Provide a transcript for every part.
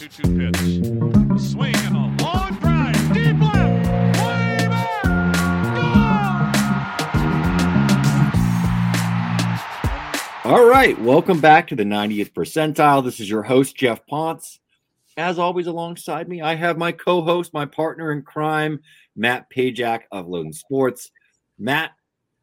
2 2 pitch. Swing and a long drive. Deep left. Way back. All right, welcome back to the 90th percentile. This is your host, Geoff Pontes. As always, alongside me, I have my co host, my partner in crime, Matt Pajak of Loden Sports. Matt,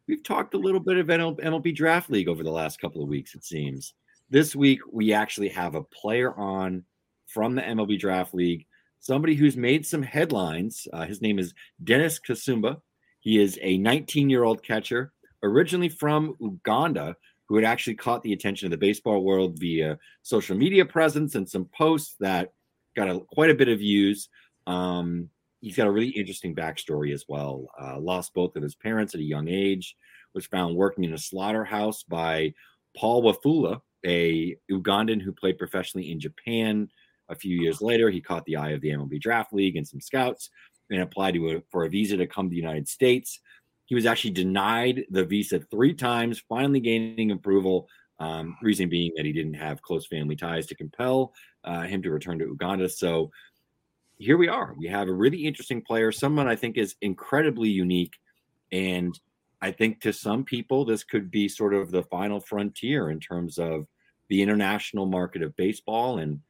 we've talked a little bit of MLB Draft League over the last couple of weeks, it seems. This week, we actually have a player on from the MLB Draft League, somebody who's made some headlines. Uh, his name is Dennis Kasumba. He is a 19 year old catcher, originally from Uganda, who had actually caught the attention of the baseball world via social media presence and some posts that got a, quite a bit of views. Um, he's got a really interesting backstory as well. Uh, lost both of his parents at a young age, was found working in a slaughterhouse by Paul Wafula, a Ugandan who played professionally in Japan. A few years later, he caught the eye of the MLB Draft League and some scouts and applied a, for a visa to come to the United States. He was actually denied the visa three times, finally gaining approval. Um, reason being that he didn't have close family ties to compel uh, him to return to Uganda. So here we are. We have a really interesting player, someone I think is incredibly unique. And I think to some people, this could be sort of the final frontier in terms of the international market of baseball and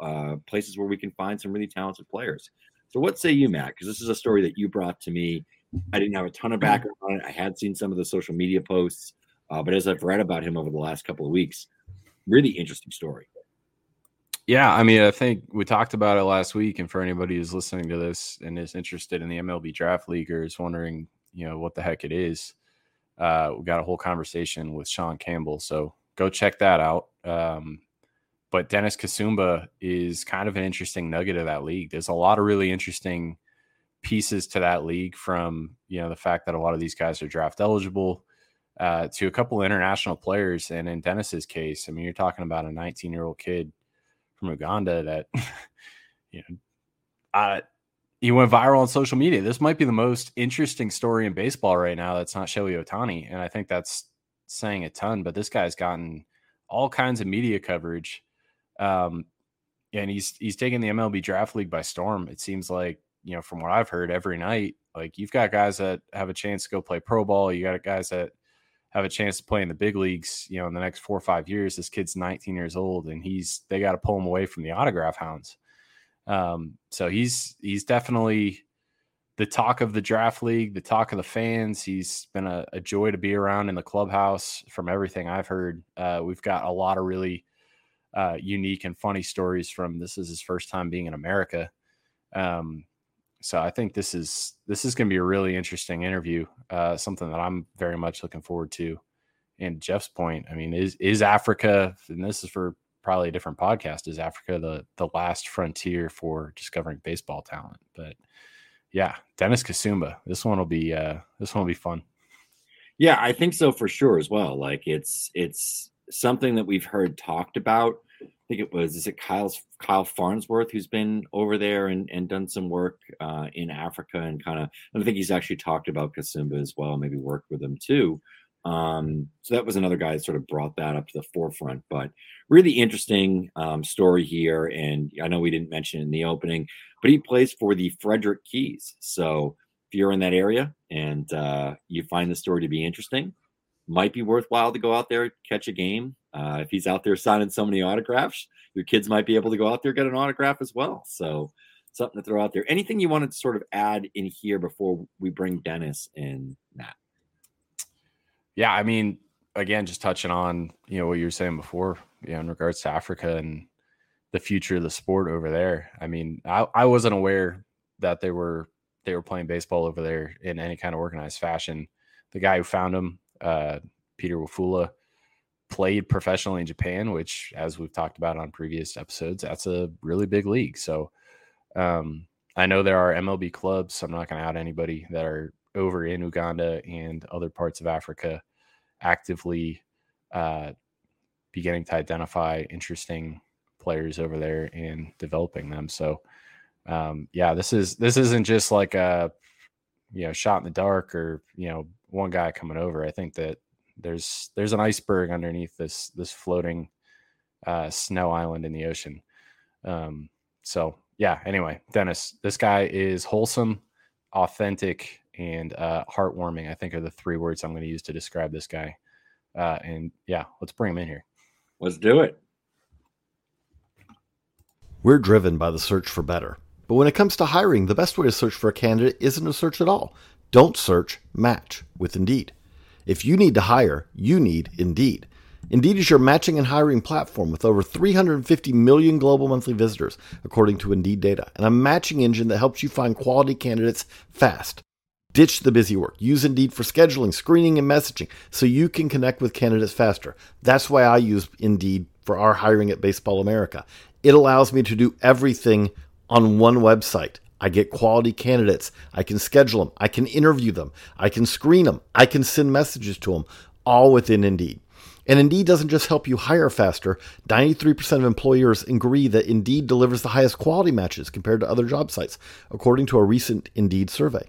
uh, places where we can find some really talented players. So, what say you, Matt? Because this is a story that you brought to me. I didn't have a ton of mm-hmm. background on it. I had seen some of the social media posts, uh, but as I've read about him over the last couple of weeks, really interesting story. Yeah, I mean, I think we talked about it last week, and for anybody who's listening to this and is interested in the MLB Draft League or is wondering, you know, what the heck it is, uh, we got a whole conversation with Sean Campbell, so go check that out. Um, but Dennis Kasumba is kind of an interesting nugget of that league. There's a lot of really interesting pieces to that league, from you know the fact that a lot of these guys are draft eligible. Uh, to a couple international players, and in Dennis's case, I mean, you're talking about a 19 year old kid from Uganda that you know uh he went viral on social media. This might be the most interesting story in baseball right now that's not Shohei Ohtani, And I think that's saying a ton, but this guy's gotten all kinds of media coverage. Um, and he's he's taking the MLB draft league by storm. It seems like, you know, from what I've heard every night, like you've got guys that have a chance to go play pro ball, you got guys that have a chance to play in the big leagues, you know, in the next four or five years. This kid's 19 years old, and he's they got to pull him away from the autograph hounds. Um, so he's he's definitely the talk of the draft league, the talk of the fans. He's been a, a joy to be around in the clubhouse. From everything I've heard, uh, we've got a lot of really uh, unique and funny stories from this is his first time being in America. Um, so I think this is this is going to be a really interesting interview. Uh, something that I'm very much looking forward to. And Geoff's point, I mean, is is Africa, and this is for probably a different podcast, is Africa the the last frontier for discovering baseball talent? But yeah, Dennis Kasumba, this one will be uh, this one will be fun. Yeah, I think so for sure as well. Like it's it's something that we've heard talked about I think it was is it Kyle's Kyle Farnsworth who's been over there and, and done some work uh, in Africa and kind of I think he's actually talked about Kasumba as well, maybe worked with him too. Um, so that was another guy that sort of brought that up to the forefront. But really interesting um, story here, and I know we didn't mention in the opening, but he plays for the Frederick Keys. So if you're in that area and uh, you find the story to be interesting, might be worthwhile to go out there catch a game uh, if he's out there signing so many autographs, your kids might be able to go out there get an autograph as well. So something to throw out there. Anything you wanted to sort of add in here before we bring Dennis in, Matt? Yeah, I mean, again, just touching on you know what you were saying before, you know, in regards to Africa and the future of the sport over there. I mean, I, I wasn't aware that they were they were playing baseball over there in any kind of organized fashion. The guy who found him, uh, Peter Wafula, played professionally in Japan, which, as we've talked about on previous episodes, that's a really big league. So um, I know there are MLB clubs. So I'm not going to out anybody that are over in Uganda and other parts of Africa actively uh, beginning to identify interesting players over there and developing them. So um, yeah, this is this isn't just like a you know shot in the dark or you know one guy coming over. I think that there's there's an iceberg underneath this this floating uh, snow island in the ocean. Um, so yeah. Anyway, Dennis, this guy is wholesome, authentic, and uh, heartwarming. I think are the three words I'm going to use to describe this guy. Uh, and yeah, let's bring him in here. Let's do it. We're driven by the search for better. But when it comes to hiring, the best way to search for a candidate isn't to search at all. Don't search, match with Indeed. If you need to hire, you need Indeed. Indeed is your matching and hiring platform with over 350 million global monthly visitors, according to Indeed data, and a matching engine that helps you find quality candidates fast. Ditch the busy work. Use Indeed for scheduling, screening, and messaging so you can connect with candidates faster. That's why I use Indeed for our hiring at Baseball America. It allows me to do everything on one website. I get quality candidates. I can schedule them. I can interview them. I can screen them. I can send messages to them, all within Indeed. And Indeed doesn't just help you hire faster. 93% of employers agree that Indeed delivers the highest quality matches compared to other job sites, according to a recent Indeed survey.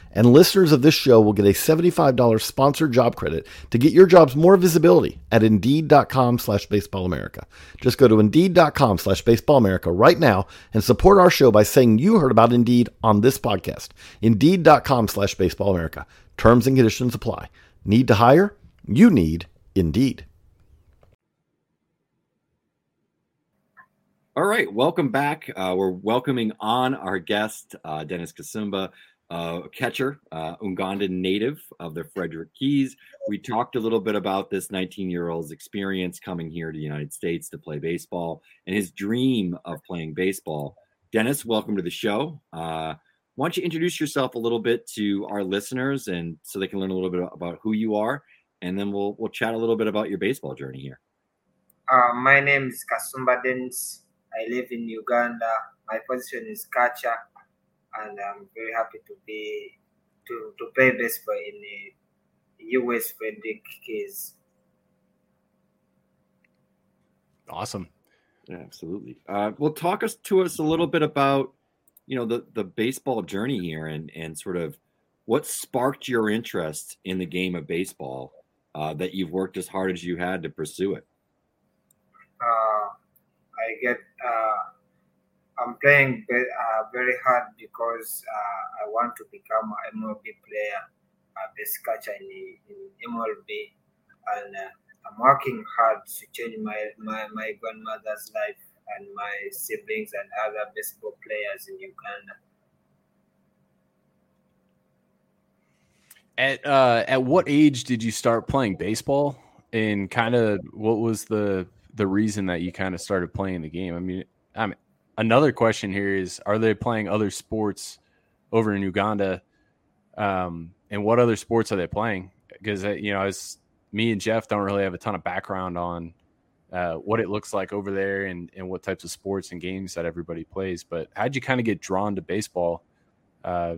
And listeners of this show will get a $75 sponsored job credit to get your jobs more visibility at Indeed.com slash Baseball America. Just go to Indeed.com slash Baseball America right now and support our show by saying you heard about Indeed on this podcast. Indeed.com slash Baseball America. Terms and conditions apply. Need to hire? You need Indeed. All right, welcome back. Uh, we're welcoming on our guest, uh, Dennis Kasumba, uh, catcher, uh, Ugandan native of the Frederick Keys. We talked a little bit about this 19 year old's experience coming here to the United States to play baseball and his dream of playing baseball. Dennis, welcome to the show. Uh, why don't you introduce yourself a little bit to our listeners and so they can learn a little bit about who you are, and then we'll we'll chat a little bit about your baseball journey here. Uh, my name is Kasumba Dennis. I live in Uganda. My position is catcher, and I'm very happy to be to, to play baseball in the US Frederick Keys. Awesome. Yeah, absolutely. Uh, well, talk us to us a little bit about you know the the baseball journey here and and sort of what sparked your interest in the game of baseball uh, that you've worked as hard as you had to pursue it. Uh, I get I'm playing ve- uh, very hard because uh, I want to become an MLB player, uh, best catcher in, in MLB, and uh, I'm working hard to change my, my, my grandmother's life and my siblings and other baseball players in Uganda. At uh, at what age did you start playing baseball? And kind of what was the the reason that you kind of started playing the game? I mean, I mean, another question here is: Are they playing other sports over in Uganda? Um, and what other sports are they playing? Because uh, you know, as me and Jeff don't really have a ton of background on uh, what it looks like over there and, and what types of sports and games that everybody plays. But how'd you kind of get drawn to baseball? Uh,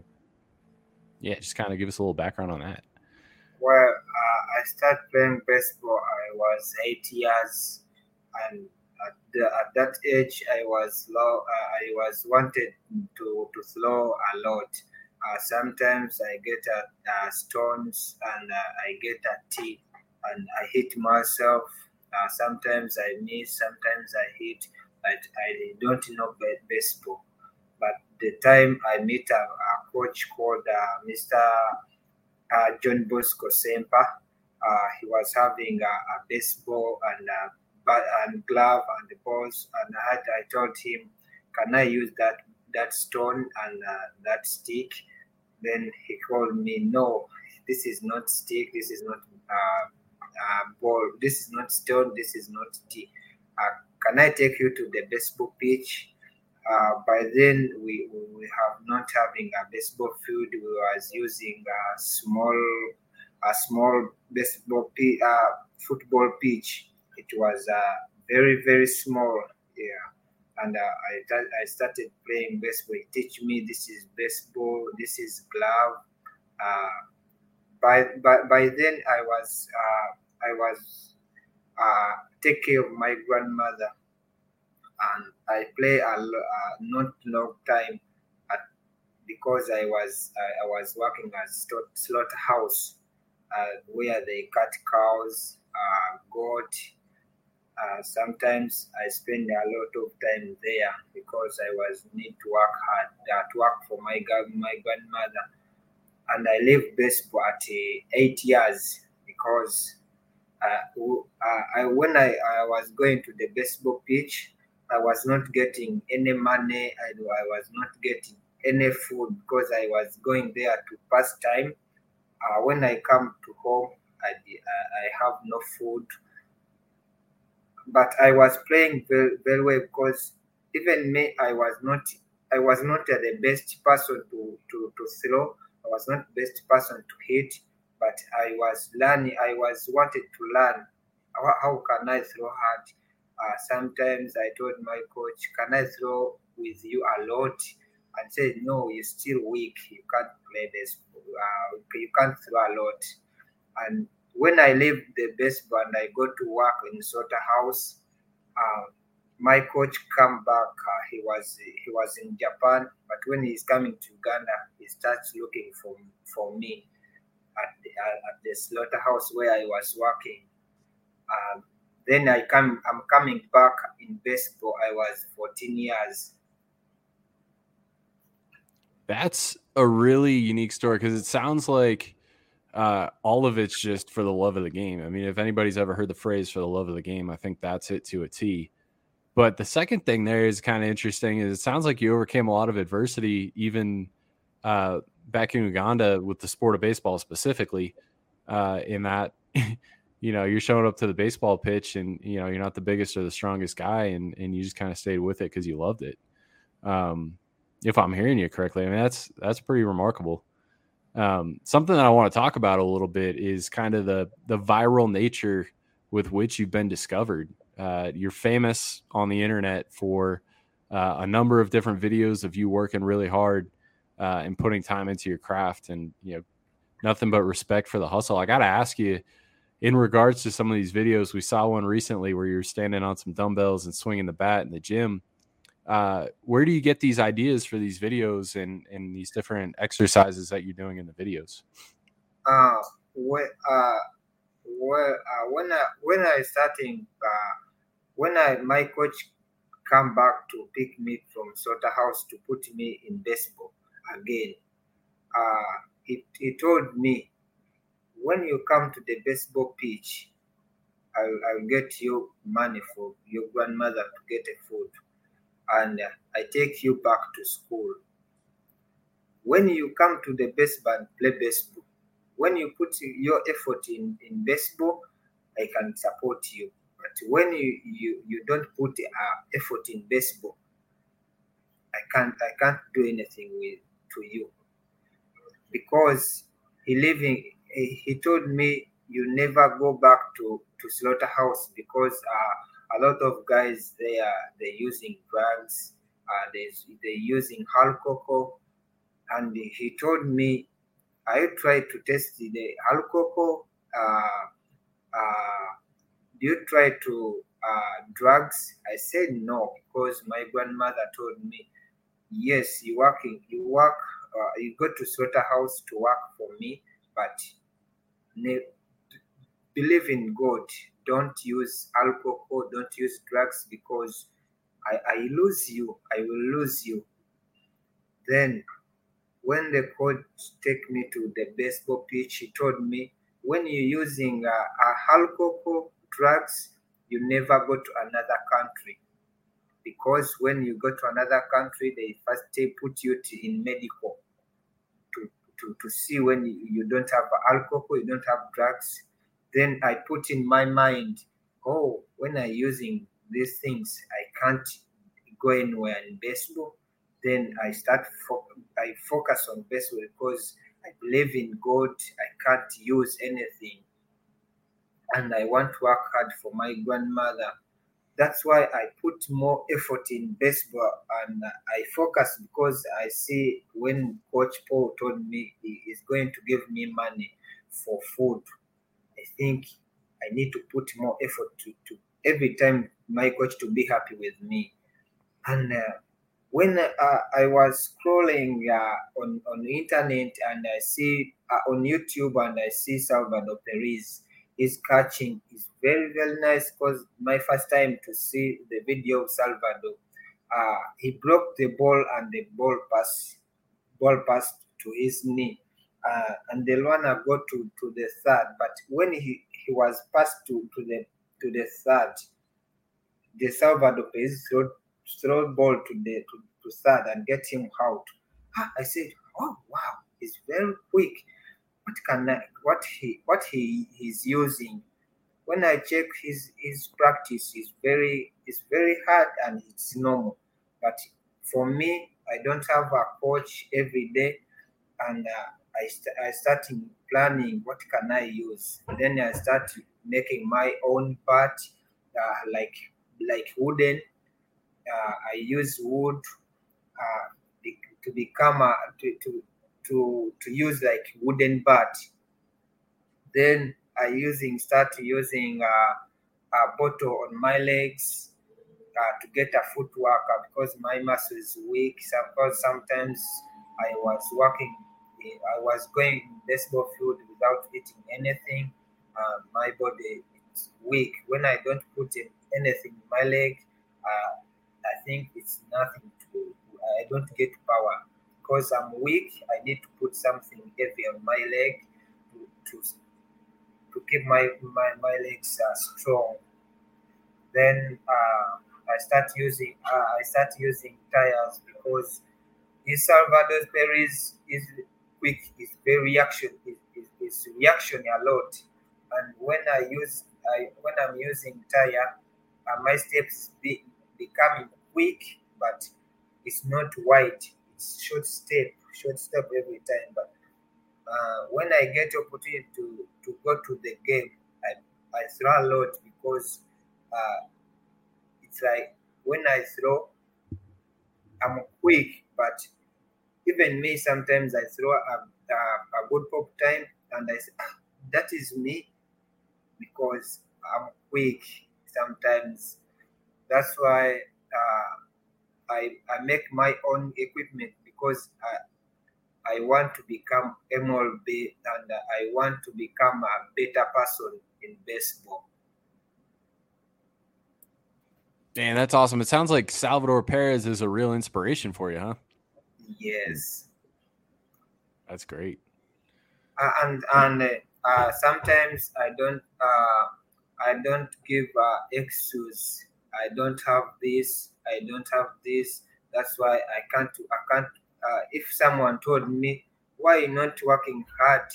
yeah, just kind of give us a little background on that. Well, uh, I started playing baseball. I was eight years, and at, the, at that age, I was low. Uh, I was wanted to to throw a lot. Uh, sometimes I get at stones and uh, I get a tee, and I hit myself. Sometimes I miss, sometimes I hit, but I don't know ba- baseball. But the time I meet a, a coach called uh, Mr. Uh, John Bosco Sempa, uh, he was having a, a baseball and a bat and glove and the balls, and I, had, I told him, "Can I use that that stone and uh, that stick?" Then he called me, "No, this is not stick. This is not uh, uh, ball. This is not stone. This is not stick. Uh, can I take you to the baseball pitch?" Uh, by then, we, we have not having a baseball field. We was using a small a small baseball uh, football pitch. It was very very small. Yeah, and uh, I I started playing baseball. He teach me this is baseball. This is glove. Uh, by, by by then I was uh, I was uh, care of my grandmother, and I play a uh, not long time at, because I was I, was working at slaughter- slaughterhouse uh, where they cut cows, uh, goat. Uh, sometimes I spend a lot of time there because I was need to work hard, uh, to work for my my grandmother, and I left baseball at uh, eight years because uh, uh, I, when I, I was going to the baseball pitch, I was not getting any money. I, I was not getting any food because I was going there to pass time. Uh, when I come to home, I I have no food. But I was playing very, very well because even me, I was not I was not the best person to, to, to throw. I was not best person to hit, but I was learning. I was wanted to learn how, how can I throw hard. Uh, sometimes I told my coach, "Can I throw with you a lot?" And said, "No, you're still weak. You can't play this. Uh, you can't throw a lot." And when I leave the baseball and I go to work in Sota House, uh, my coach come back. Uh, he was he was in Japan, but when he's coming to Uganda, he starts looking for for me at the, uh, at the slaughterhouse where I was working. Um, then I come. I'm coming back in baseball. I was 14 years. That's a really unique story because it sounds like uh, all of it's just for the love of the game. I mean, if anybody's ever heard the phrase "for the love of the game," I think that's it to a T. But the second thing there is kind of interesting is it sounds like you overcame a lot of adversity, even uh, back in Uganda with the sport of baseball specifically. Uh, in that, you know, you're showing up to the baseball pitch and you know you're not the biggest or the strongest guy, and and you just kind of stayed with it because you loved it. Um, if I'm hearing you correctly, I mean that's that's pretty remarkable. Um, something that I want to talk about a little bit is kind of the the viral nature with which you've been discovered. Uh, you're famous on the internet for uh, a number of different videos of you working really hard uh, and putting time into your craft, and you know nothing but respect for the hustle. I got to ask you, in regards to some of these videos, we saw one recently where you're standing on some dumbbells and swinging the bat in the gym uh, where do you get these ideas for these videos and and these different exercises that you're doing in the videos? Uh, when uh, when uh, when I when I starting uh, when I my coach come back to pick me from Sota House to put me in baseball again, uh, he, he told me when you come to the baseball pitch, I'll, I'll get you money for your grandmother to get a food and I take you back to school. When you come to the baseball and play baseball, when you put your effort in, in baseball, I can support you. But when you, you, you don't put uh, effort in baseball, I can't I can't do anything with to you because he living he told me you never go back to to slaughterhouse because uh, a lot of guys they are they're using drugs uh, they, they're using alcohol. And he told me i tried to test the alcohol uh, uh, do you try to uh, drugs? I said no because my grandmother told me yes you working you work uh, you go to slaughterhouse to work for me but believe in god don't use alcohol don't use drugs because i i lose you i will lose you. Then when the coach take me to the baseball pitch he told me when you're using uh, uh, alcohol drugs you never go to another country. Because when you go to another country they first they put you to, in medical to, to, to see when you, you don't have alcohol you don't have drugs then i put in my mind oh when I'm using these things i can't go anywhere in baseball then i start fo- i focus on baseball because i believe in god. I can't use anything. And i want to work hard for my grandmother. That's why I put more effort in baseball and I focus because I see when Coach Paul told me he is going to give me money for food, I think I need to put more effort to, to every time my coach to be happy with me. and uh, when uh, I was scrolling uh, on on the internet and I see uh, on YouTube and I see Salvador Perez is catching is very very nice because my first time to see the video of Salvador. Uh, he broke the ball and the ball pass ball passed to his knee. Uh, and runner got to, to the third, but when he, he was passed to, to the to the third, the Salvador Perez throw throw ball to the to, to third and get him out. Ah, I said, oh wow, he's very quick. What can I, what he what he is using? When I check his his practice is very is very hard and it's normal. But for me, I don't have a coach every day, and uh, I st- I started planning what can I use. Then I start making my own part, uh, like like wooden. Uh, I use wood uh, be- to become a to, to to to use like wooden bat. Then I using start using uh, a bottle on my legs uh, to get a footwork because my muscle is weak. Because sometimes I was working, I was going in baseball field without eating anything. Uh, my body is weak. When I don't put in anything in my leg, uh, I think it's nothing to. I don't get power because I'm weak. I need to put something heavy on my leg to to, to keep my my, my legs uh, strong. Then uh, I start using uh, I start using tires because in Salvador Perez is quick, is very reaction, is, is, reaction a lot. And when I use I when I'm using tire, uh, my steps be becoming quick, but it's not wide. It's short step, short step every time. But uh, when I get opportunity to, to go to the game, I, I throw a lot because uh, it's like when I throw, I'm quick, but even me sometimes I throw a, a, a good pop time and I say, ah, that is me because I'm quick sometimes. That's why uh, I, I make my own equipment because I, I want to become MLB and I want to become a better person in baseball. Man, that's awesome. It sounds like Salvador Perez is a real inspiration for you, huh? Yes. That's great. Uh, and and uh, uh, sometimes I don't uh, I don't give uh, excuse. I don't have this. I don't have this. That's why I can't. I can't. Uh, if someone told me why you not working hard,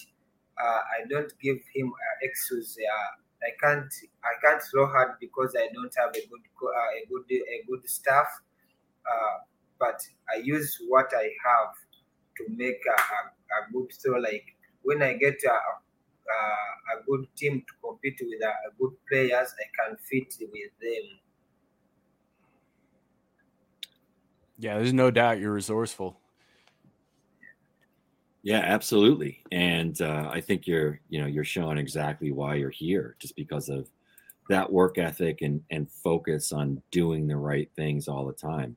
uh, I don't give him uh, excuse. Uh, I can't. I can't throw hard because I don't have a good uh, a good a good staff. Uh, but I use what I have to make a, a, a good throw. Like when I get a, a, a good team to compete with a, a good players, I can fit with them. Yeah, there's no doubt you're resourceful. Yeah, absolutely. And uh, I think you're, you know, you're showing exactly why you're here, just because of that work ethic and and focus on doing the right things all the time.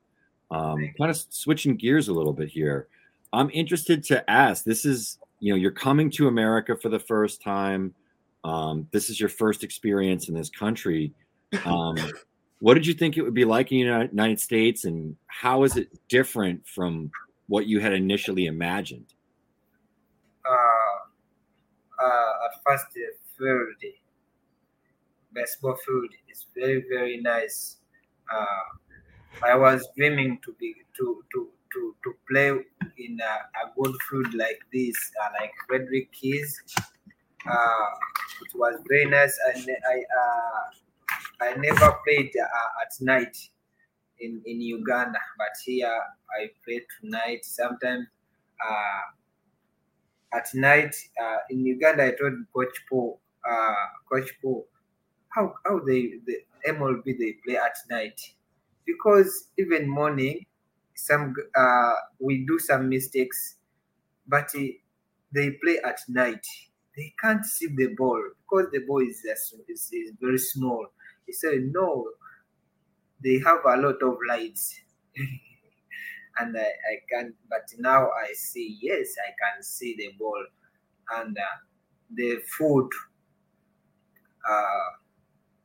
Um, kind of switching gears a little bit here. I'm interested to ask. This is, you know, you're coming to America for the first time. Um, this is your first experience in this country. Um, what did you think it would be like in the United States, and how is it different from what you had initially imagined? Uh, uh, at first, the field, baseball field is very very nice. Uh, I was dreaming to be to to to, to play in a, a good field like this, uh, like Frederick Keys. Uh, it was very nice, and I uh, I never played uh, at night in in Uganda, but here I play tonight. Sometimes uh, at night uh, in Uganda, I told Coach Paul, Coach Paul, how how they the MLB they play at night because even morning some uh, we do some mistakes but uh, they play at night. They can't see the ball because the ball is, is, is very small. He said no they have a lot of lights. And I, I can but now I see yes I can see the ball. And uh, the food uh,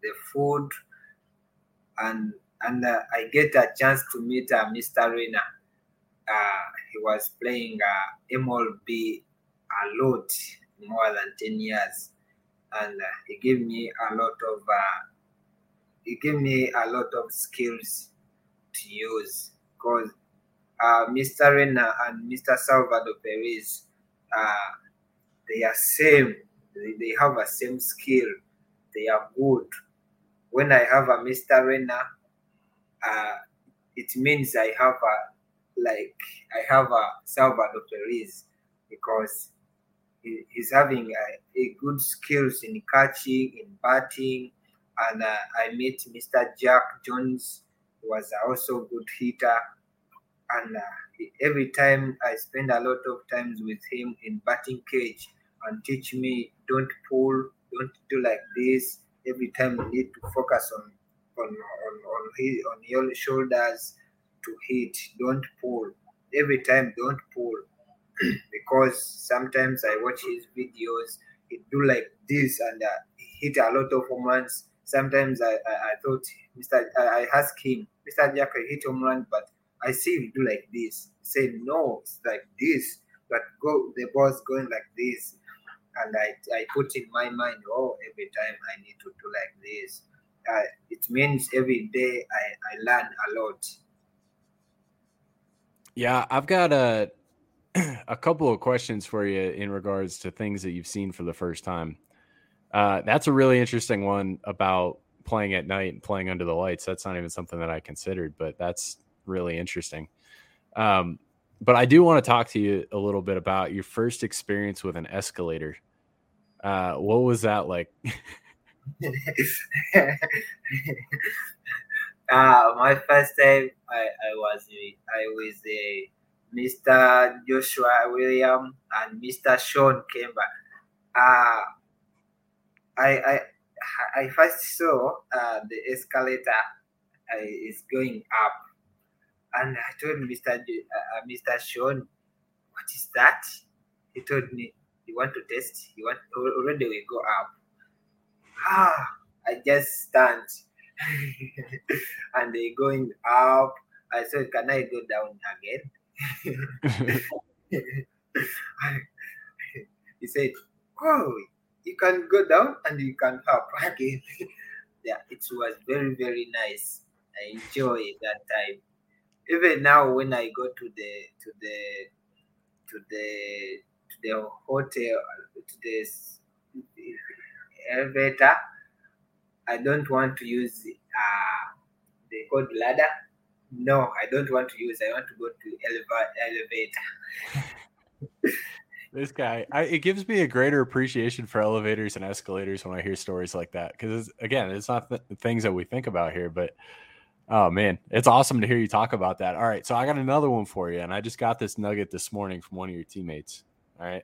the food and and uh, I get a chance to meet uh, Mr. Rena. Uh, he was playing uh, MLB a lot, more than 10 years. And uh, he gave me a lot of uh, he gave me a lot of skills to use because Mr. Rena and Mr. Salvador Perez, they are same. They, they have a same skill. They are good. When I have a Mr. Rena, uh, it means I have a like I have a Salvador Perez because he, he's having a, a good skills in catching, in batting, and uh, I met Mr. Jack Jones, who was also a good hitter, and uh, every time I spend a lot of times with him in batting cage and teach me don't pull, don't do like this. Every time you need to focus on on on on, his, on your shoulders to hit. Don't pull. Every time, don't pull because sometimes I watch his videos. He do like this and uh, hit a lot of home runs. Sometimes I, I, I thought Mr. I, I asked him, Mr. Jack, I hit home run, but I see him do like this. Said no, it's like this, but go the ball's going like this. And I, I put in my mind, oh, every time I need to do like this uh, it means every day I, I learn a lot. Yeah, I've got a a couple of questions for you in regards to things that you've seen for the first time. Uh, that's a really interesting one about playing at night and playing under the lights. That's not even something that I considered, but that's really interesting. Um, but I do want to talk to you a little bit about your first experience with an escalator. Uh, what was that like? uh, my first time I, I was I was uh, Mr. Joshua William and Mr. Sean Kemba. Uh, I I I first saw uh, the escalator uh, is going up, and I told Mr. Uh, Mr. Sean, "What is that?" He told me, "You want to test? You want already we go up." Ah, I just stand. and they going up. I said, Can I go down again? he said, Oh, you can go down and you can up again. yeah, it was very, very nice. I enjoy that time. Even now when I go to the to the to the to the hotel to this elevator. I don't want to use uh, the code ladder. No, I don't want to use. I want to go to elevator. this guy, I, it gives me a greater appreciation for elevators and escalators when I hear stories like that. Because again, it's not the things that we think about here, but oh man, it's awesome to hear you talk about that. All right, so I got another one for you, and I just got this nugget this morning from one of your teammates. All right,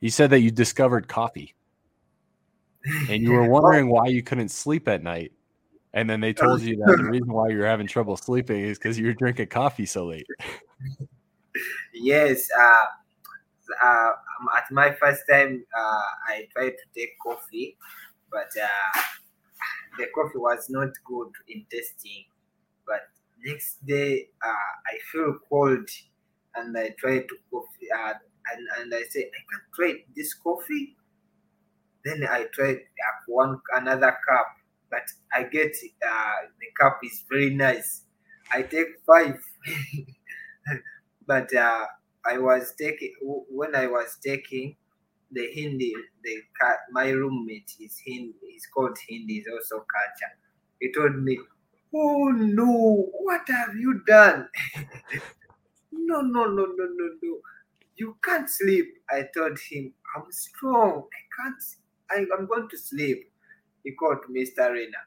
he said that you discovered coffee and you were wondering why you couldn't sleep at night. And then they told you that the reason why you're having trouble sleeping is because you're drinking coffee so late. yes. Uh, uh, at my first time, uh, I tried to take coffee, but uh, the coffee was not good in tasting. But next day, uh, I feel cold, and I tried to coffee, uh, and, and I say I can't try this coffee then I tried one another cup, but I get uh, the cup is very nice. I take five, but uh, I was taking when I was taking the Hindi. The my roommate is Hindi. He's called Hindi. He's also Kacha. He told me, "Oh no, what have you done?" no, no, no, no, no, no. You can't sleep. I told him, I'm strong. I can't I, am going to sleep. He called Mr. Rena.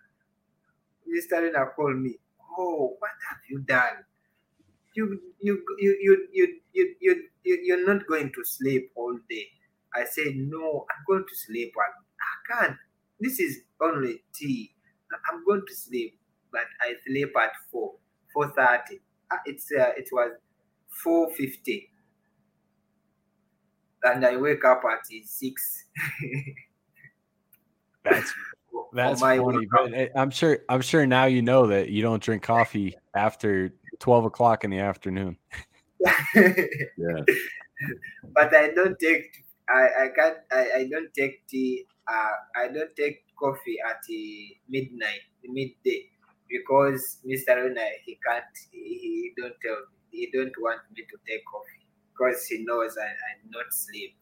Mr. Rena called me. Oh, what have you done? You you you you you you you, you you're not going to sleep all day. I said, No, I'm going to sleep. I can't. This is only tea. I'm going to sleep. But I sleep at four, four thirty. uh, it's uh, it was four fifty, and I wake up at six. That's that's my funny. workout. But I'm sure I'm sure now you know that you don't drink coffee after 12 o'clock in the afternoon. Yeah. but I don't take I, I can't I, I don't take tea uh I don't take coffee at the midnight midday because Mr. Rona he can't he, he don't tell he don't want me to take coffee because he knows I, I not sleep.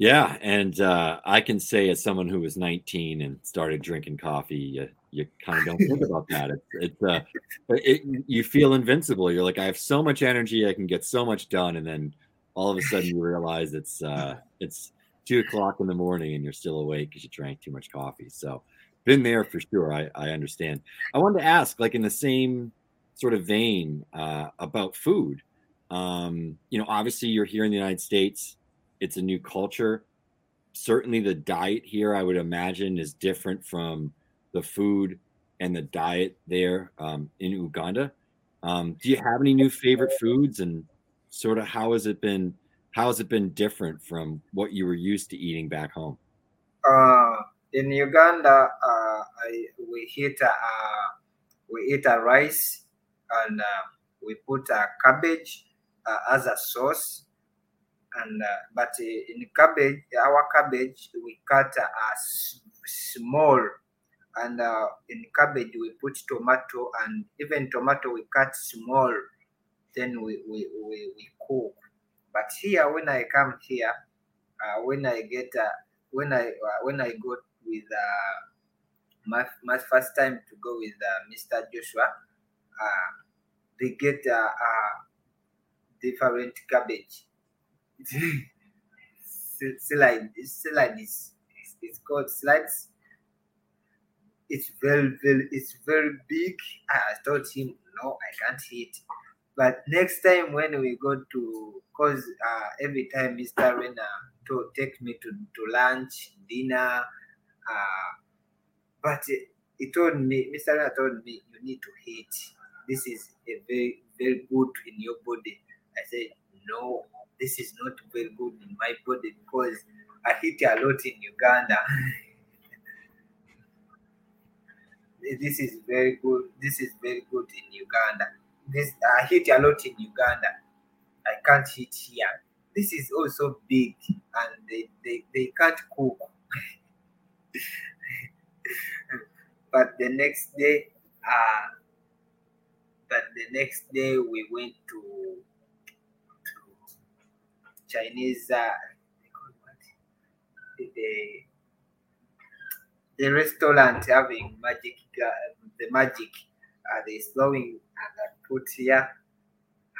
Yeah, and uh, I can say as someone who was 19 and started drinking coffee, you, you kind of don't think about that. It's, uh, it, you feel invincible. You're like, I have so much energy, I can get so much done, and then all of a sudden you realize it's uh, it's two o'clock in the morning and you're still awake because you drank too much coffee. So, been there for sure. I, I understand. I wanted to ask, like in the same sort of vein uh, about food. Um, you know, obviously you're here in the United States it's a new culture. Certainly, the diet here, I would imagine, is different from the food and the diet there um, in Uganda. Um, do you have any new favorite foods, and sort of how has it been? How has it been different from what you were used to eating back home? Uh in Uganda uh I we eat uh we eat a rice and uh, we put a cabbage uh, as a sauce and uh, but in cabbage our cabbage we cut uh, s- small. And uh, in cabbage we put tomato and even tomato we cut small. Then we we, we, we cook. But here when i come here uh, when i get uh, when i when i go with my, my first time to go with mr joshua they get uh, uh, slide slide is it's called slides. It's very very it's very big. I told him no i can't eat but next time when we go to cause uh, every time mr rena to take me to, to lunch dinner uh, but he, told me mr rena told me you need to eat this is a very very good in your body. I said no this is not very good in my body because I hit a lot in Uganda. this is very good. This is very good in Uganda. This I hit a lot in Uganda. I can't hit here. This is also big and they, they, they can't cook. but the next day, uh, but the next day we went to Chinese uh, they call what? the the restaurant having magic uh, the magic uh, they slowing and uh, put here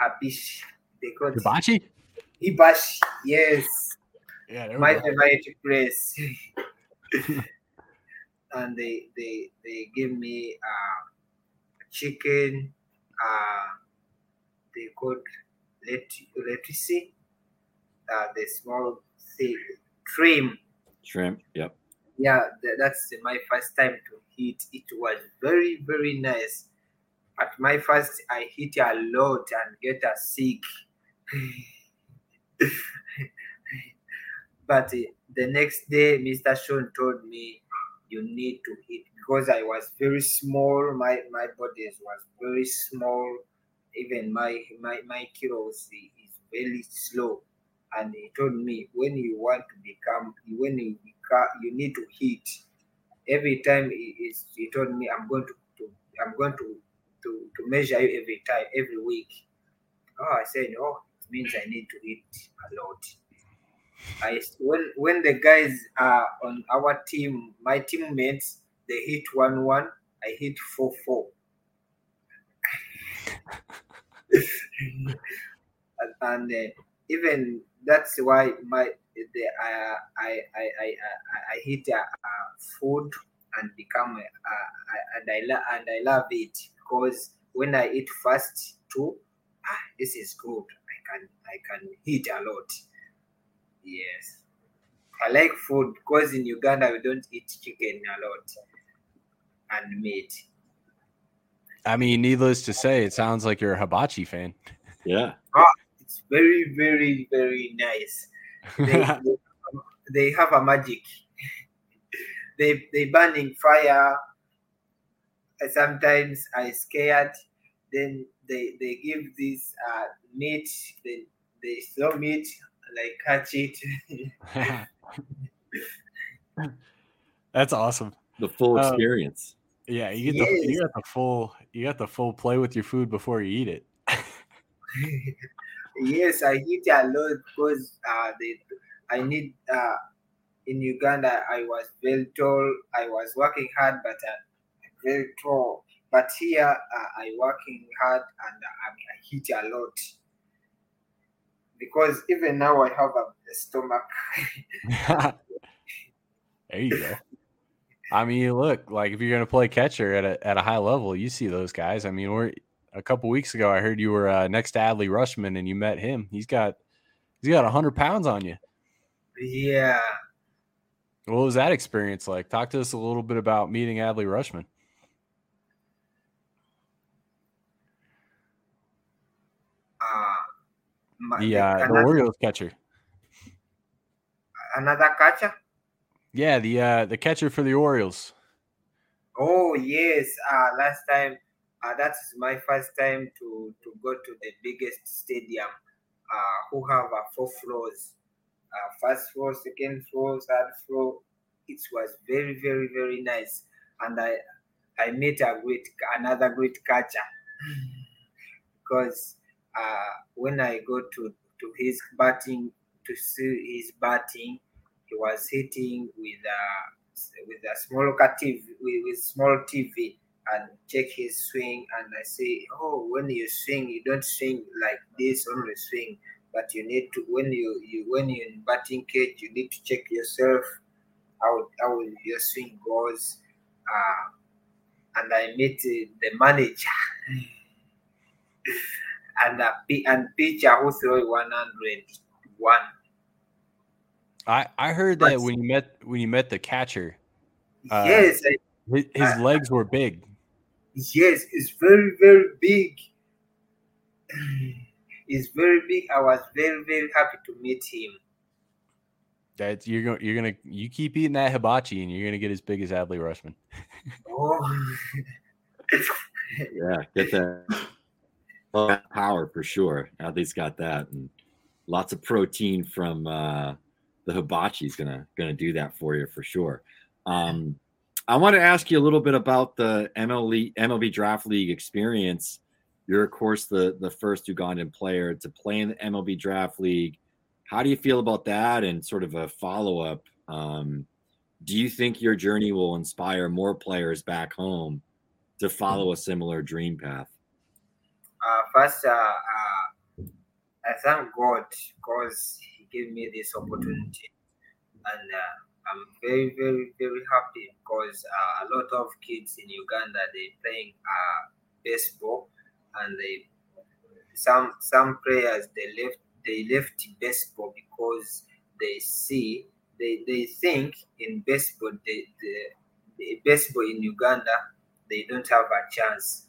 habish they call it Hibachi? hibashi yes Yeah, my favorite place and they they they give me uh chicken uh they called let lettuce uh the small thing trim. Shrimp. Yep. yeah tha- that's my first time to eat it. Was very very nice. At my first i hit a lot and get a sick. But uh, the next day mr sean told me you need to eat because i was very small. My my body was very small. Even my my my kilos is very slow and he told me when you want to become when you become you need to hit. Every time he, is he told me i'm going to, to i'm going to, to to measure you every time every week. Oh i said oh it means i need to eat a lot. I when when the guys are on our team my teammates they hit one one i hit four four. And, and uh, even that's why my the uh, I, I I I I hit uh, uh, food and become uh, uh, and I lo- and I love it because when I eat fast too, ah, this is good. I can I can eat a lot. Yes, I like food because in Uganda we don't eat chicken a lot and meat. I mean, needless to say, it sounds like you're a hibachi fan. Yeah. It's very, very, very nice. They, they, they have a magic. they they burning fire. Sometimes I scared. Then they they give this uh, meat. They they throw meat like catch it. That's awesome. The full Um, experience. Yeah, you get the you got the full you got the full play with your food before you eat it. Yes, I eat a lot because uh, they, I need. Uh, in Uganda, I was very tall. I was working hard, but uh, very tall. But here, uh, I working hard and uh, I eat a lot because even now I have a, a stomach. there you go. I mean, look, like if you're gonna play catcher at a at a high level, you see those guys. I mean, we're a couple weeks ago. I heard you were uh, next to Adley Rutschman, and you met him. He's got he's got hundred pounds on you. yeah, What was that experience like? Talk to us a little bit about meeting Adley Rutschman. uh, my, The uh, the Orioles catcher. another catcher. Yeah, the uh, the catcher for the Orioles. Oh yes, uh, last time uh, that is my first time to to go to the biggest stadium, uh, who have uh, four floors, uh, first floor, second floor, third floor. It was very very very nice, and I I met a great another great catcher. Because uh, when I go to to his batting to see his batting, he was hitting with a with a small TV with, with small TV and check his swing and I say, oh, when you swing, you don't swing like this, only swing, but you need to when you, you when you're in batting cage, you need to check yourself how how your swing goes. Uh, and I met uh, the manager and a, and pitcher who throw 101. I I heard that when you met when you met the catcher, Uh, yes, I, his, legs were big. Yes, it's very, very big. It's very big. I was very, very happy to meet him. That you're going you're gonna you keep eating that hibachi and you're gonna get as big as Adley Rutschman. Oh, Yeah, get that well, power for sure. Adley's got that, and lots of protein from uh, the hibachi is gonna gonna do that for you for sure. Um, I want to ask you a little bit about the MLB MLB Draft League experience. You're of course the the first Ugandan player to play in the MLB Draft League. How do you feel about that? And sort of a follow up. Um, do you think your journey will inspire more players back home to follow a similar dream path? uh, first, uh, uh, I thank God because He gave me this opportunity, and uh, I'm very, very, very happy because uh, a lot of kids in Uganda they playing uh, baseball, and they some some players they left they left baseball because they see they, they think in baseball they, the, the baseball in Uganda they don't have a chance.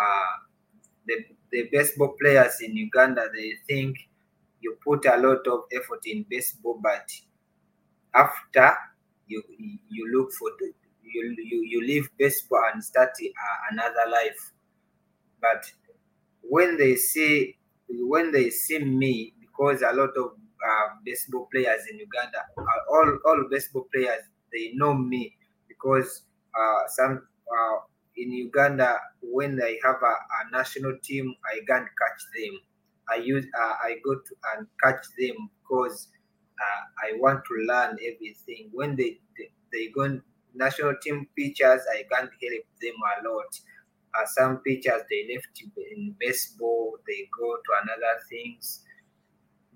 Uh, the, the baseball players in Uganda they think you put a lot of effort in baseball, but after you you look for the you you, you leave baseball and start another life. But when they see when they see me, because a lot of uh, baseball players in Uganda, uh, all all baseball players they know me because uh, some uh, in Uganda when they have a, a national team, I can't catch them. I use uh, I go to and catch them because uh, I want to learn everything. When they they, they go national team pitchers, I can't help them a lot. Uh, some pitchers they left in baseball, they go to another things.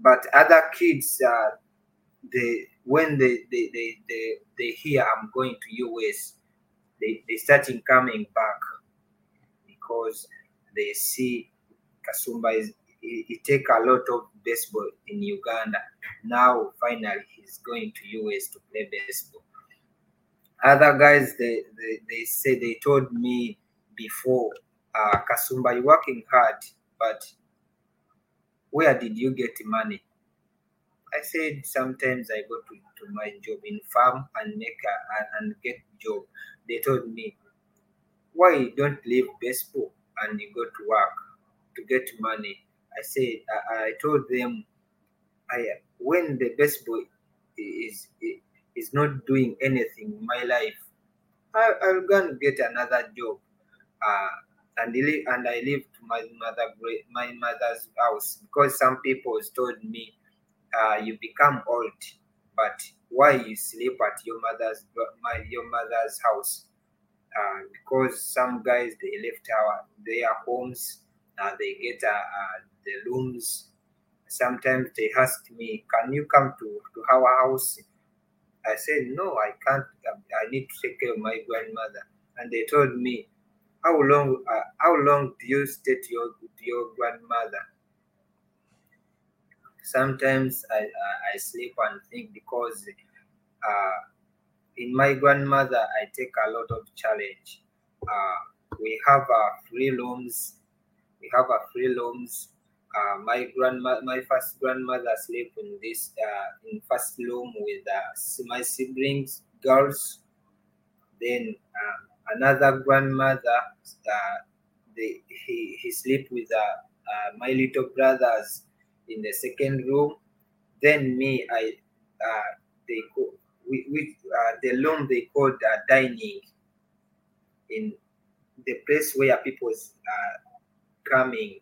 But other kids, uh, they when they they, they, they they hear I'm going to US, they they starting coming back because they see Kasumba is he, he take a lot of baseball in Uganda. Now finally he's going to US to play baseball. Other guys they, they, they say they told me before uh, Kasumba, you're working hard, but where did you get money? I said sometimes I go to, to my job in farm and make a, and get job. They told me, why you don't leave baseball and you go to work to get money? I said I, I told them, I when the baseball is is not doing anything in my life, I, I'll go and get another job. Uh, and live, and I live to my mother my mother's house because some people told me uh, you become old, but why you sleep at your mother's my your mother's house? Uh, because some guys they left our their homes, uh, they get uh, uh, the rooms. Sometimes they ask me, "Can you come to to our house?" I said, "No, I can't. I need to take care of my grandmother." And they told me, "How long? Uh, how long do you stay to your to your grandmother?" sometimes I, I, I sleep and think because uh, in my grandmother I take a lot of challenge. Uh, we have uh, free loans. We have a free loans. Uh, my grandma, my first grandmother sleep in this uh, in first room with uh, my siblings, girls. Then another grandmother, they, he he sleep with my little brothers in the second room. Then me, I they go we, we the room they called dining in the place where people are coming.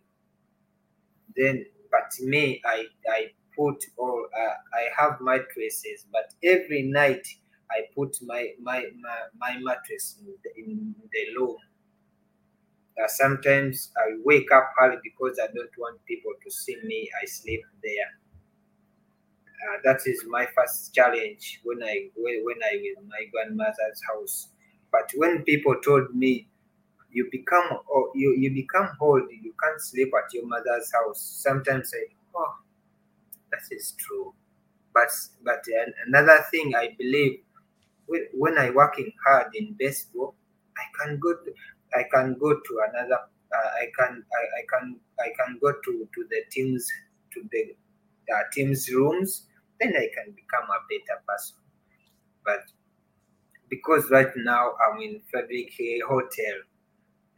Then, but me, I I put all uh, I have mattresses, but every night I put my my my, my mattress in the, in the room. Uh, sometimes I wake up early because I don't want people to see me. I sleep there. Uh, that is my first challenge when I when, I was in my grandmother's house. But when people told me you become or you, you become old, you can't sleep at your mother's house. Sometimes I oh that is true. But but another thing I believe when, I working hard in baseball, I can go to I can go to another. Uh, I can I, I can I can go to to the teams to the uh, teams rooms. Then I can become a better person. But because right now I'm in Frederick Hotel,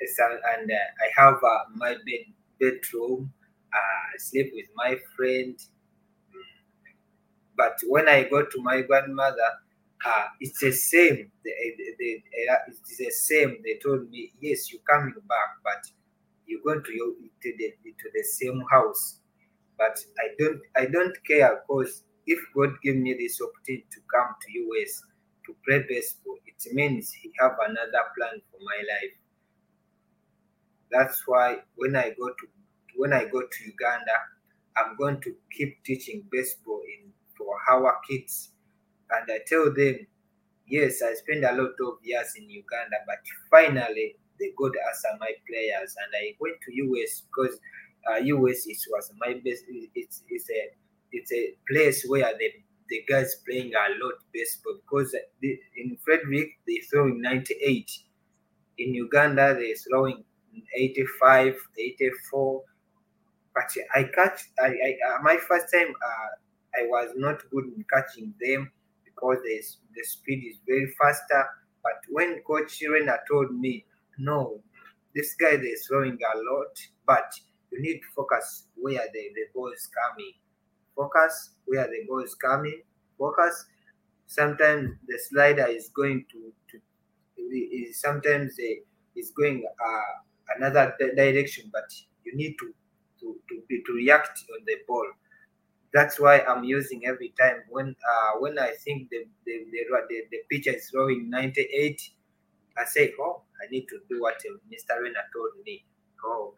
and uh, I have uh, my bed bedroom. I sleep with my friend. But when I go to my grandmother, uh, it's the same. The, the, the, it's the same. They told me, yes, you're coming back, but you're going to, your, to the to the same house. But I don't I don't care because if God give me this opportunity to come to US to play baseball, it means He have another plan for my life. That's why when I go to when I go to Uganda, I'm going to keep teaching baseball in for our kids and I tell them, yes, I spent a lot of years in Uganda, but finally they got us my players, and I went to US because uh, US it was my best. It's it's a it's a place where the the guys playing a lot baseball because the, in Frederick they throw in 98, in Uganda they throwing 85, 84. But I catch I, I uh, my first time uh, I was not good in catching them because the, the speed is very faster. But when Coach Rena told me, no, this guy is throwing a lot, but you need to focus where the, the ball is coming. Focus where the ball is coming. Focus. Sometimes the slider is going to, to is sometimes the, is going uh, another direction, but you need to to, to, to react on the ball that's why I'm using every time when uh, when I think the the, the, the, the pitcher is throwing 98, I say, oh, I need to do what Mr. Rena told me. Oh,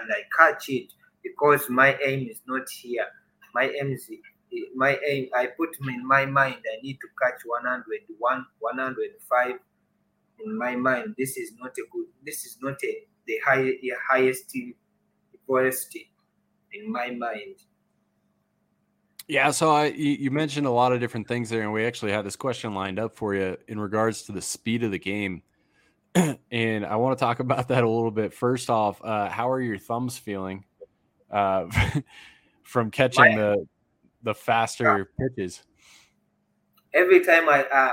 and I catch it because my aim is not here. My aim is my aim. I put in my mind I need to catch 101, 105 in my mind. This is not a good. This is not a the high, the highest quality in my mind. Yeah, so I you mentioned a lot of different things there, and we actually had this question lined up for you in regards to the speed of the game. and I want to talk about that a little bit. First off, uh, how are your thumbs feeling uh, from catching My- the the faster pitches? every time I uh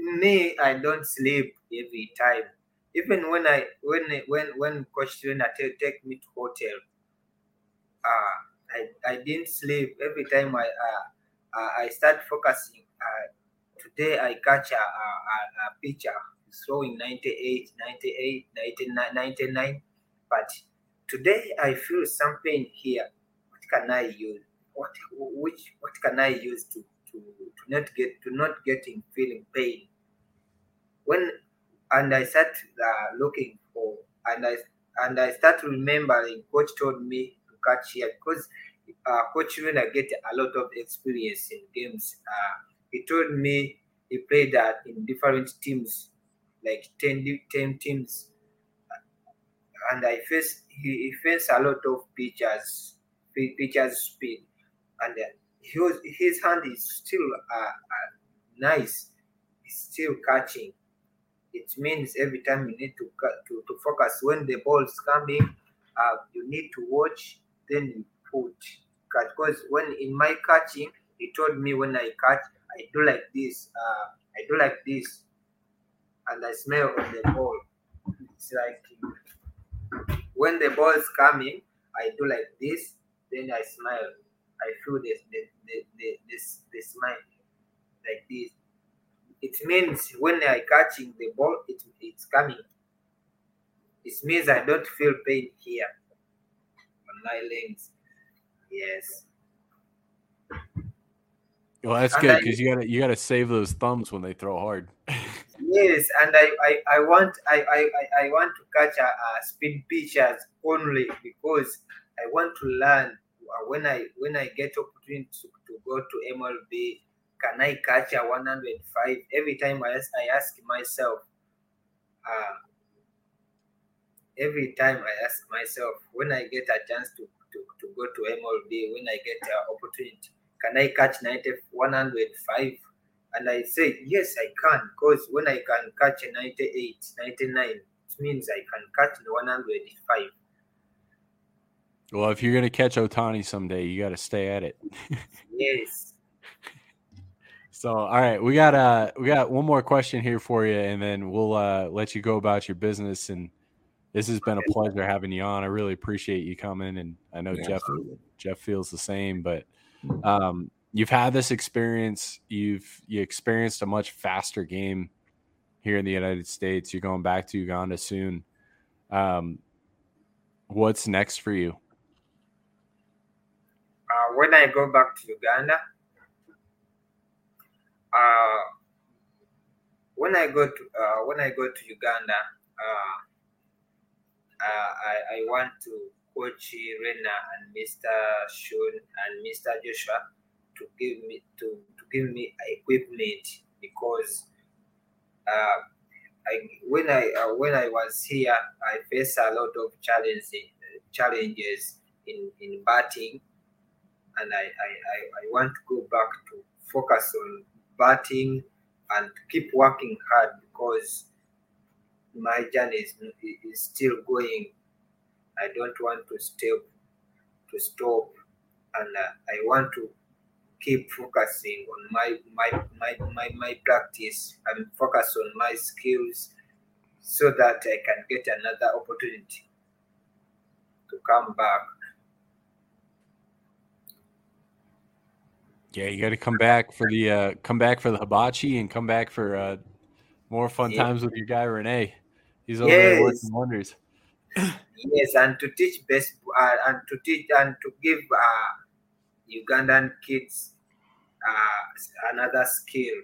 me I don't sleep every time. Even when I when when when Coach Trainer take, take me to hotel, uh I, I didn't sleep every time I uh, uh I start focusing. Uh, today I catch a, a, a, pitcher throwing 98, 98, 99, 99, but today I feel some pain here. What can I use? What which what can I use to to, to not get to not getting feeling pain when and i start uh, looking for and i and i start remembering coach told me to catch here because uh, coach Rena get a lot of experience in games uh, he told me he played uh, in different teams like 10, 10 teams and i face he, he faced a lot of pitchers pitchers speed and was, his hand is still uh, uh, nice. It's still catching. It means every time you need to to, to focus when the ball is coming, uh, you need to watch. Then you put cut. Because when in my catching, he told me when I catch, I do like this. Uh, I do like this, and I smell on the ball. It's like when the ball is coming, I do like this. Then I smile. I feel this the the, the, this smile like this. It means when I catching the ball, it, it's coming. It means I don't feel pain here on my legs. Yes. Well, that's And good because you gotta you gotta save those thumbs when they throw hard. Yes, and I, I, I want I, I, I- want to catch a, a speed pitchers only because I want to learn when I when I get opportunity to, to go to MLB, can I catch a 105? Every time I ask, I ask myself, uh, every time I ask myself when I get a chance to, to, to go to MLB, when I get an opportunity, can I catch 90, 105? And I say, yes, I can, because when I can catch a 98, 99, it means I can catch the 105. Well, if you're gonna catch Ohtani someday, you gotta stay at it. Yes. So, all right, we got uh we got one more question here for you, and then we'll uh let you go about your business. And this has been a pleasure having you on. I really appreciate you coming, and I know Yeah, Geoff absolutely. Geoff feels the same. But um, you've had this experience. You've you experienced a much faster game here in the United States. You're going back to Uganda soon. Um, what's next for you? uh, when I go back to Uganda, uh, when I go to uh, when I go to Uganda, uh, uh, I, I want to coach Rena and Mr. Shun and Mr. Joshua to give me to, to give me equipment because uh, I when I uh, when I was here I faced a lot of challenges challenges in in batting and I, I, I, I want to go back to focus on batting and keep working hard because my journey is, is still going. I don't want to stop to stop and uh, I want to keep focusing on my my, my, my my practice and focus on my skills so that I can get another opportunity to come back. Yeah, you got to come back for the uh, come back for the hibachi and come back for uh, more fun Yeah. times with your guy Renee. He's over there Yes. working wonders. Yes, and to teach best uh, and to teach and to give uh, Ugandan kids uh, another skill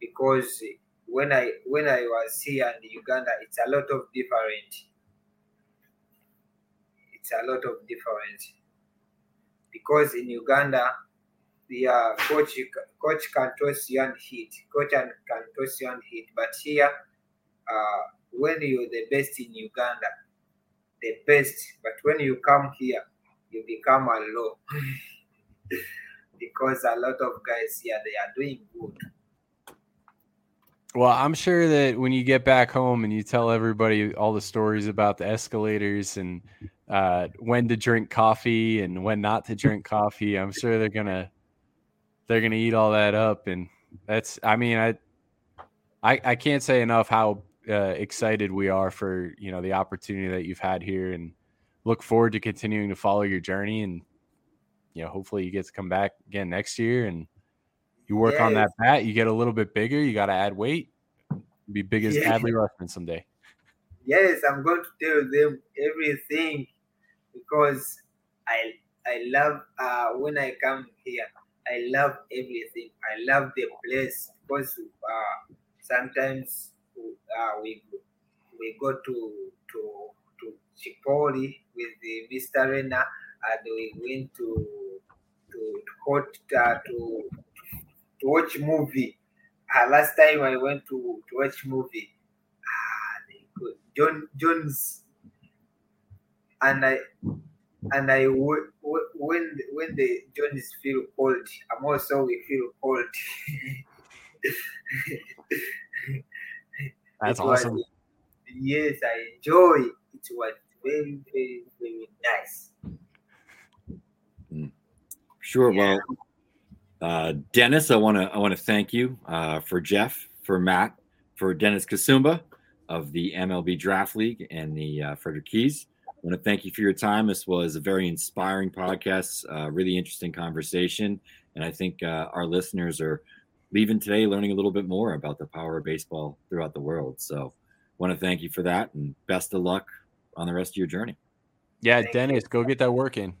because when I when I was here in Uganda, it's a lot of different. It's a lot of different because in Uganda, the uh, coach coach can toss you and hit, coach and can toss you and hit, but here, uh, when you're the best in Uganda, the best, but when you come here, you become a low. because a lot of guys here they are doing good. Well, I'm sure that when you get back home and you tell everybody all the stories about the escalators and uh, when to drink coffee and when not to drink coffee, I'm sure they're gonna they're gonna eat all that up. And that's, I mean, I I, I can't say enough how uh, excited we are for you know the opportunity that you've had here, and look forward to continuing to follow your journey. And you know, hopefully, you get to come back again next year and you work on that bat. You get a little bit bigger. You got to add weight. Be big as Yeah. Adley Rutschman someday. Yes, I'm going to tell them everything because I I love uh, when I come here. I love everything. I love the place because uh, sometimes uh, we we go to to to Chipoli with the Mr. Rena and we went to to court, uh, to to watch movie. Uh, last time I went to, to watch movie. Ah. John Jones and I and I w- w- when when the Jones feel cold, I'm also we feel cold. That's It was- awesome. yes, I enjoy. It was very very very nice. Sure. Yeah. Well, uh, Dennis, I want to I want to thank you uh, for Geoff, for Matt, for Dennis Kasumba of the MLB Draft League and the uh, Frederick Keys. I want to thank you for your time. This was a very inspiring podcast, uh, really interesting conversation, and I think uh, our listeners are leaving today learning a little bit more about the power of baseball throughout the world. So, I want to thank you for that, and best of luck on the rest of your journey. Yeah, Thank Dennis, go get that work in.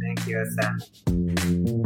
Thank you, Sam.